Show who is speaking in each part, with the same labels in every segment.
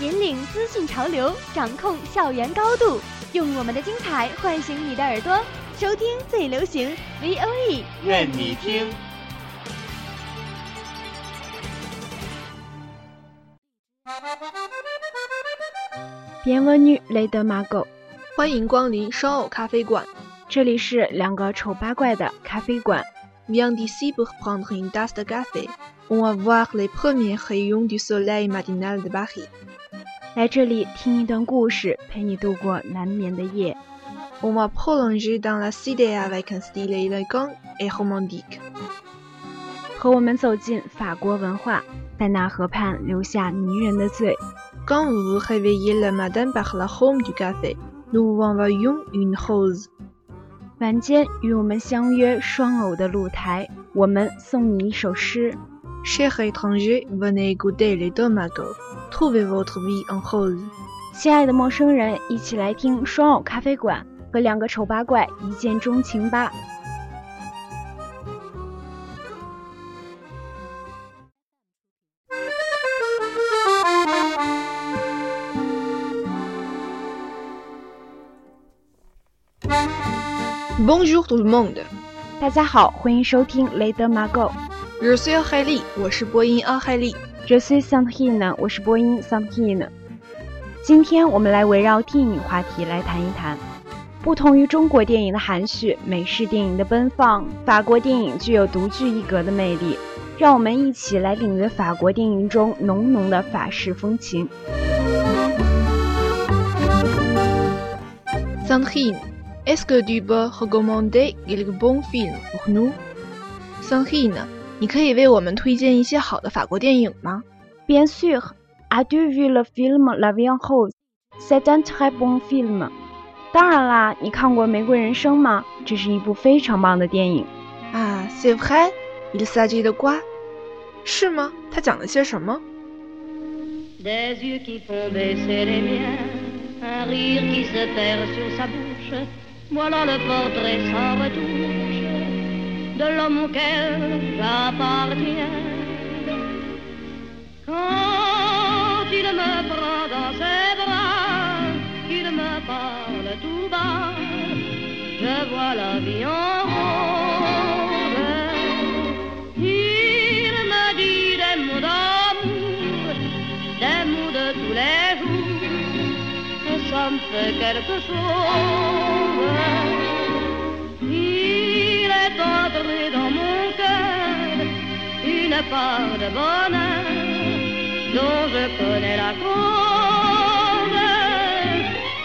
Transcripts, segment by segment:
Speaker 1: 引领资讯潮流，掌控校园高度，用我们的精彩唤醒你的耳朵，收听最流行 V O E，
Speaker 2: 愿你听。
Speaker 3: Bienvenue les deux magots，
Speaker 4: 欢迎光临双偶咖啡馆。
Speaker 3: 这里是两个丑八怪的咖啡馆。
Speaker 4: Viens d'ici pour prendre une tasse de café. On va voir les premiers rayons du soleil matinal de Paris.
Speaker 3: 来这里听一段故事，陪你度过难眠的夜。
Speaker 4: On va prolonger dans la cité avec un style élégant et romantique.
Speaker 3: 和我们走进法国文化，在那河畔留下迷人的醉。
Speaker 4: Quand vous vous réveillez le matin par l'arôme du café, nous vous envoyons une rose.
Speaker 3: 晚间与我们相约双偶的露台，我们送你一首诗。
Speaker 4: Chers étrangers, venez écouter les deux magots. Trouvez votre vie en rose.
Speaker 3: 亲爱的陌生人，一起来听双偶咖啡馆，和两个丑八怪一见钟情吧。
Speaker 4: Bonjour tout le monde.
Speaker 3: 大家好，欢迎收听雷德马购。
Speaker 4: Je suis 海丽，我是播音阿海丽。
Speaker 3: Je suis Santine，我是播音 Santine。今天我们来围绕电影话题来谈一谈。不同于中国电影的含蓄，美式电影的奔放，法国电影具有独具一格的魅力。让我们一起来领略法国电影中浓浓的法式风情。
Speaker 4: Sandrine, est-ce que tu peux recommander quelques bons films pour nous? Sandrine，你可以为我们推荐一些好的法国电影吗
Speaker 3: Bien sûr, as-tu vu le film La Vie en Rose? C'est un très bon film. 当然啦，你看过《玫瑰人生》吗？这是一部非常棒的电影。
Speaker 4: Ah, c'est vrai. Il s'agit de quoi? 是吗？它讲了些什么
Speaker 5: Des yeux qui font baisser les miens, un rire qui se perd sur sa bouche. Voilà le portrait sans retouche de l'homme auquel j'appartiens. Quand il me prend dans ses bras, qu'il me parle tout bas, je vois la vie en rose. Il me dit des mots d'amour, des mots de tous les jours, et ça me fait quelque chose. Une part de bonheur dont je connais la cause.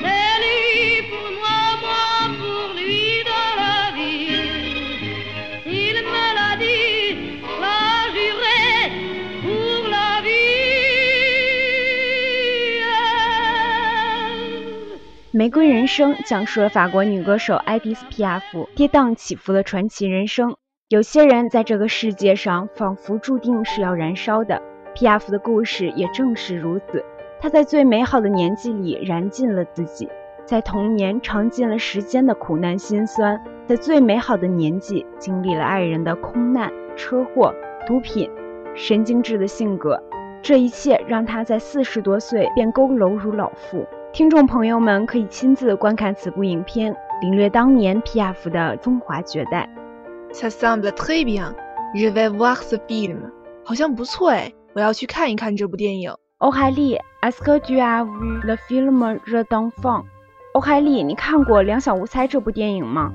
Speaker 5: C'est lui pour moi, moi pour lui dans la vie. Il me l'a dit, l'a juré pour la vie.
Speaker 3: 玫瑰人生讲述了法国女歌手埃迪丝·皮亚夫跌宕起伏的传奇人生。有些人在这个世界上仿佛注定是要燃烧的，皮亚夫的故事也正是如此。他在最美好的年纪里燃尽了自己，在童年尝尽了时间的苦难辛酸，在最美好的年纪经历了爱人的空难、车祸、毒品、神经质的性格。这一切让他在四十多岁便佝偻如老妇。听众朋友们可以亲自观看此部影片，领略当年皮亚夫的风华绝代。
Speaker 4: Ça semble très bien. Je vais voir ce film. 好像不错哎，我要去看一看这部电影。
Speaker 3: 欧海丽，Est-ce que tu as vu le film Je d'enfant？欧海丽，你看过《两小无猜》这部电影吗？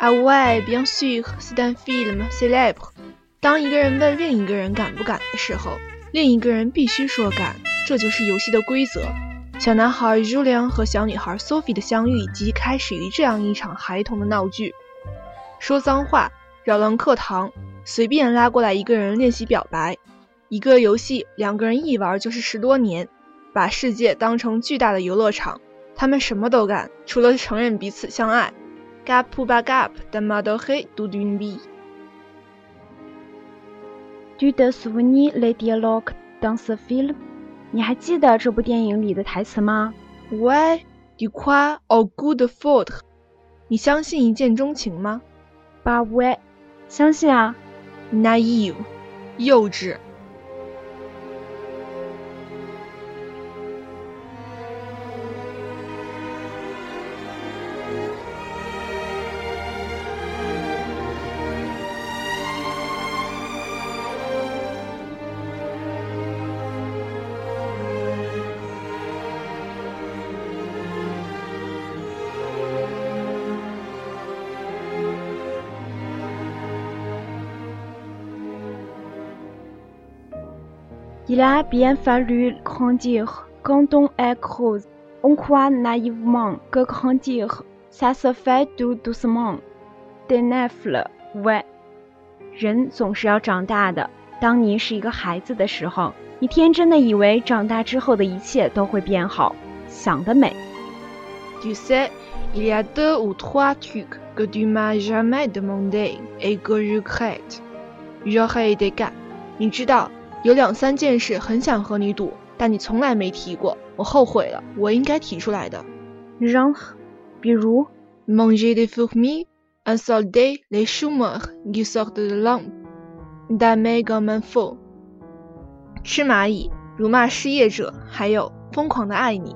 Speaker 4: Ah ouais, bien sûr, c'est un film célèbre。当一个人问另一个人敢不敢的时候，另一个人必须说敢，这就是游戏的规则。小男孩 Julian 和小女孩 Sophie 的相遇即开始于这样一场孩童的闹剧：说脏话、扰乱课堂、随便拉过来一个人练习表白。一个游戏，两个人一玩就是十多年，把世界当成巨大的游乐场，他们什么都干，除了承认彼此相爱。Gap pas gap, de madoche du dunbi.
Speaker 3: Tu te souviens les dialogues dans ce film？你还记得这部电影里的台词吗
Speaker 4: ？Ouais, tu crois au goût de foudre？你相信一见钟情吗
Speaker 3: ？Bah ouais，相信啊。
Speaker 4: Naive，幼稚。
Speaker 3: Il a bien fallu grandir. Quand on est gros, on croit naïvement que grandir, ça se fait tout doucement. De neuf 了，ouais。人总是要长大的。当你是一个孩子的时候，你天真的以为长大之后的一切都会变好，想得美。
Speaker 4: Tu sais, il y a deux ou trois trucs que tu m'as jamais demandé et que je regrette. J'aurais été gars. 你知道？ 有两三件事很想和你赌，但你从来没提过，我后悔了，我应该提出来的。
Speaker 3: 让，比如
Speaker 4: ，manger des fourmis, un soldat, les chômeurs qui sortent de l'ombre, d'aimer comme un fou。吃蚂蚁，辱骂失业者，还有疯狂的爱你。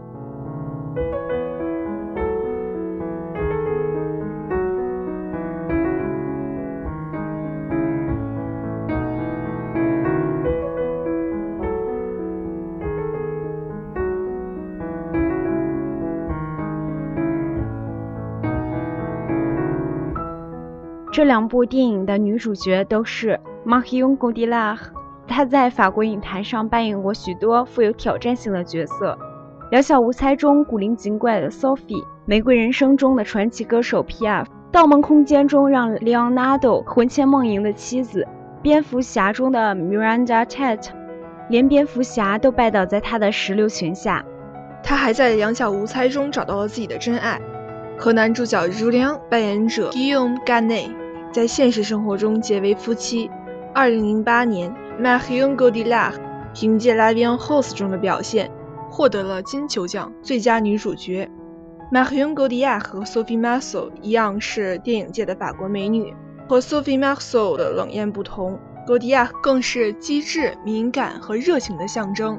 Speaker 3: 这两部电影的女主角都是 m a r i o n g o d i l a r 她在法国影坛上扮演过许多富有挑战性的角色，《两小无猜》中古灵精怪的 Sophie，《玫瑰人生》中的传奇歌手 P.F，《盗梦空间》中让 Leonardo 魂牵梦萦的妻子，《蝙蝠侠》中的 Miranda Tate，连蝙蝠侠都拜倒在她的石榴裙下。
Speaker 4: 她还在《两小无猜》中找到了自己的真爱，和男主角 Julian 扮演者 Guillaume Gannet。在现实生活中结为夫妻。二零零八年，Marion Cotillard 凭借《La Vie en Rose》中的表现，获得了金球奖最佳女主角。Marion Cotillard 和 Sophie Marceau 一样是电影界的法国美女，和 Sophie Marceau 的冷艳不同，Cotillard 更是机智、敏感和热情的象征。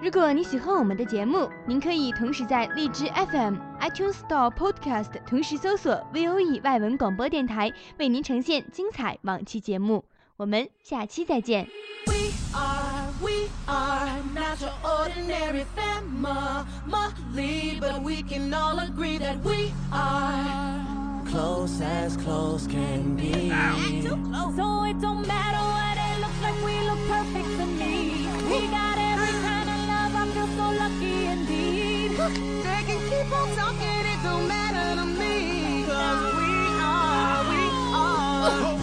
Speaker 1: 如果你喜欢我们的节目，您可以同时在荔枝 FM、iTunes Store、Podcast 同时搜索 VOE 外文广播电台，为您呈现精彩往期节目。我们下期再见。lucky are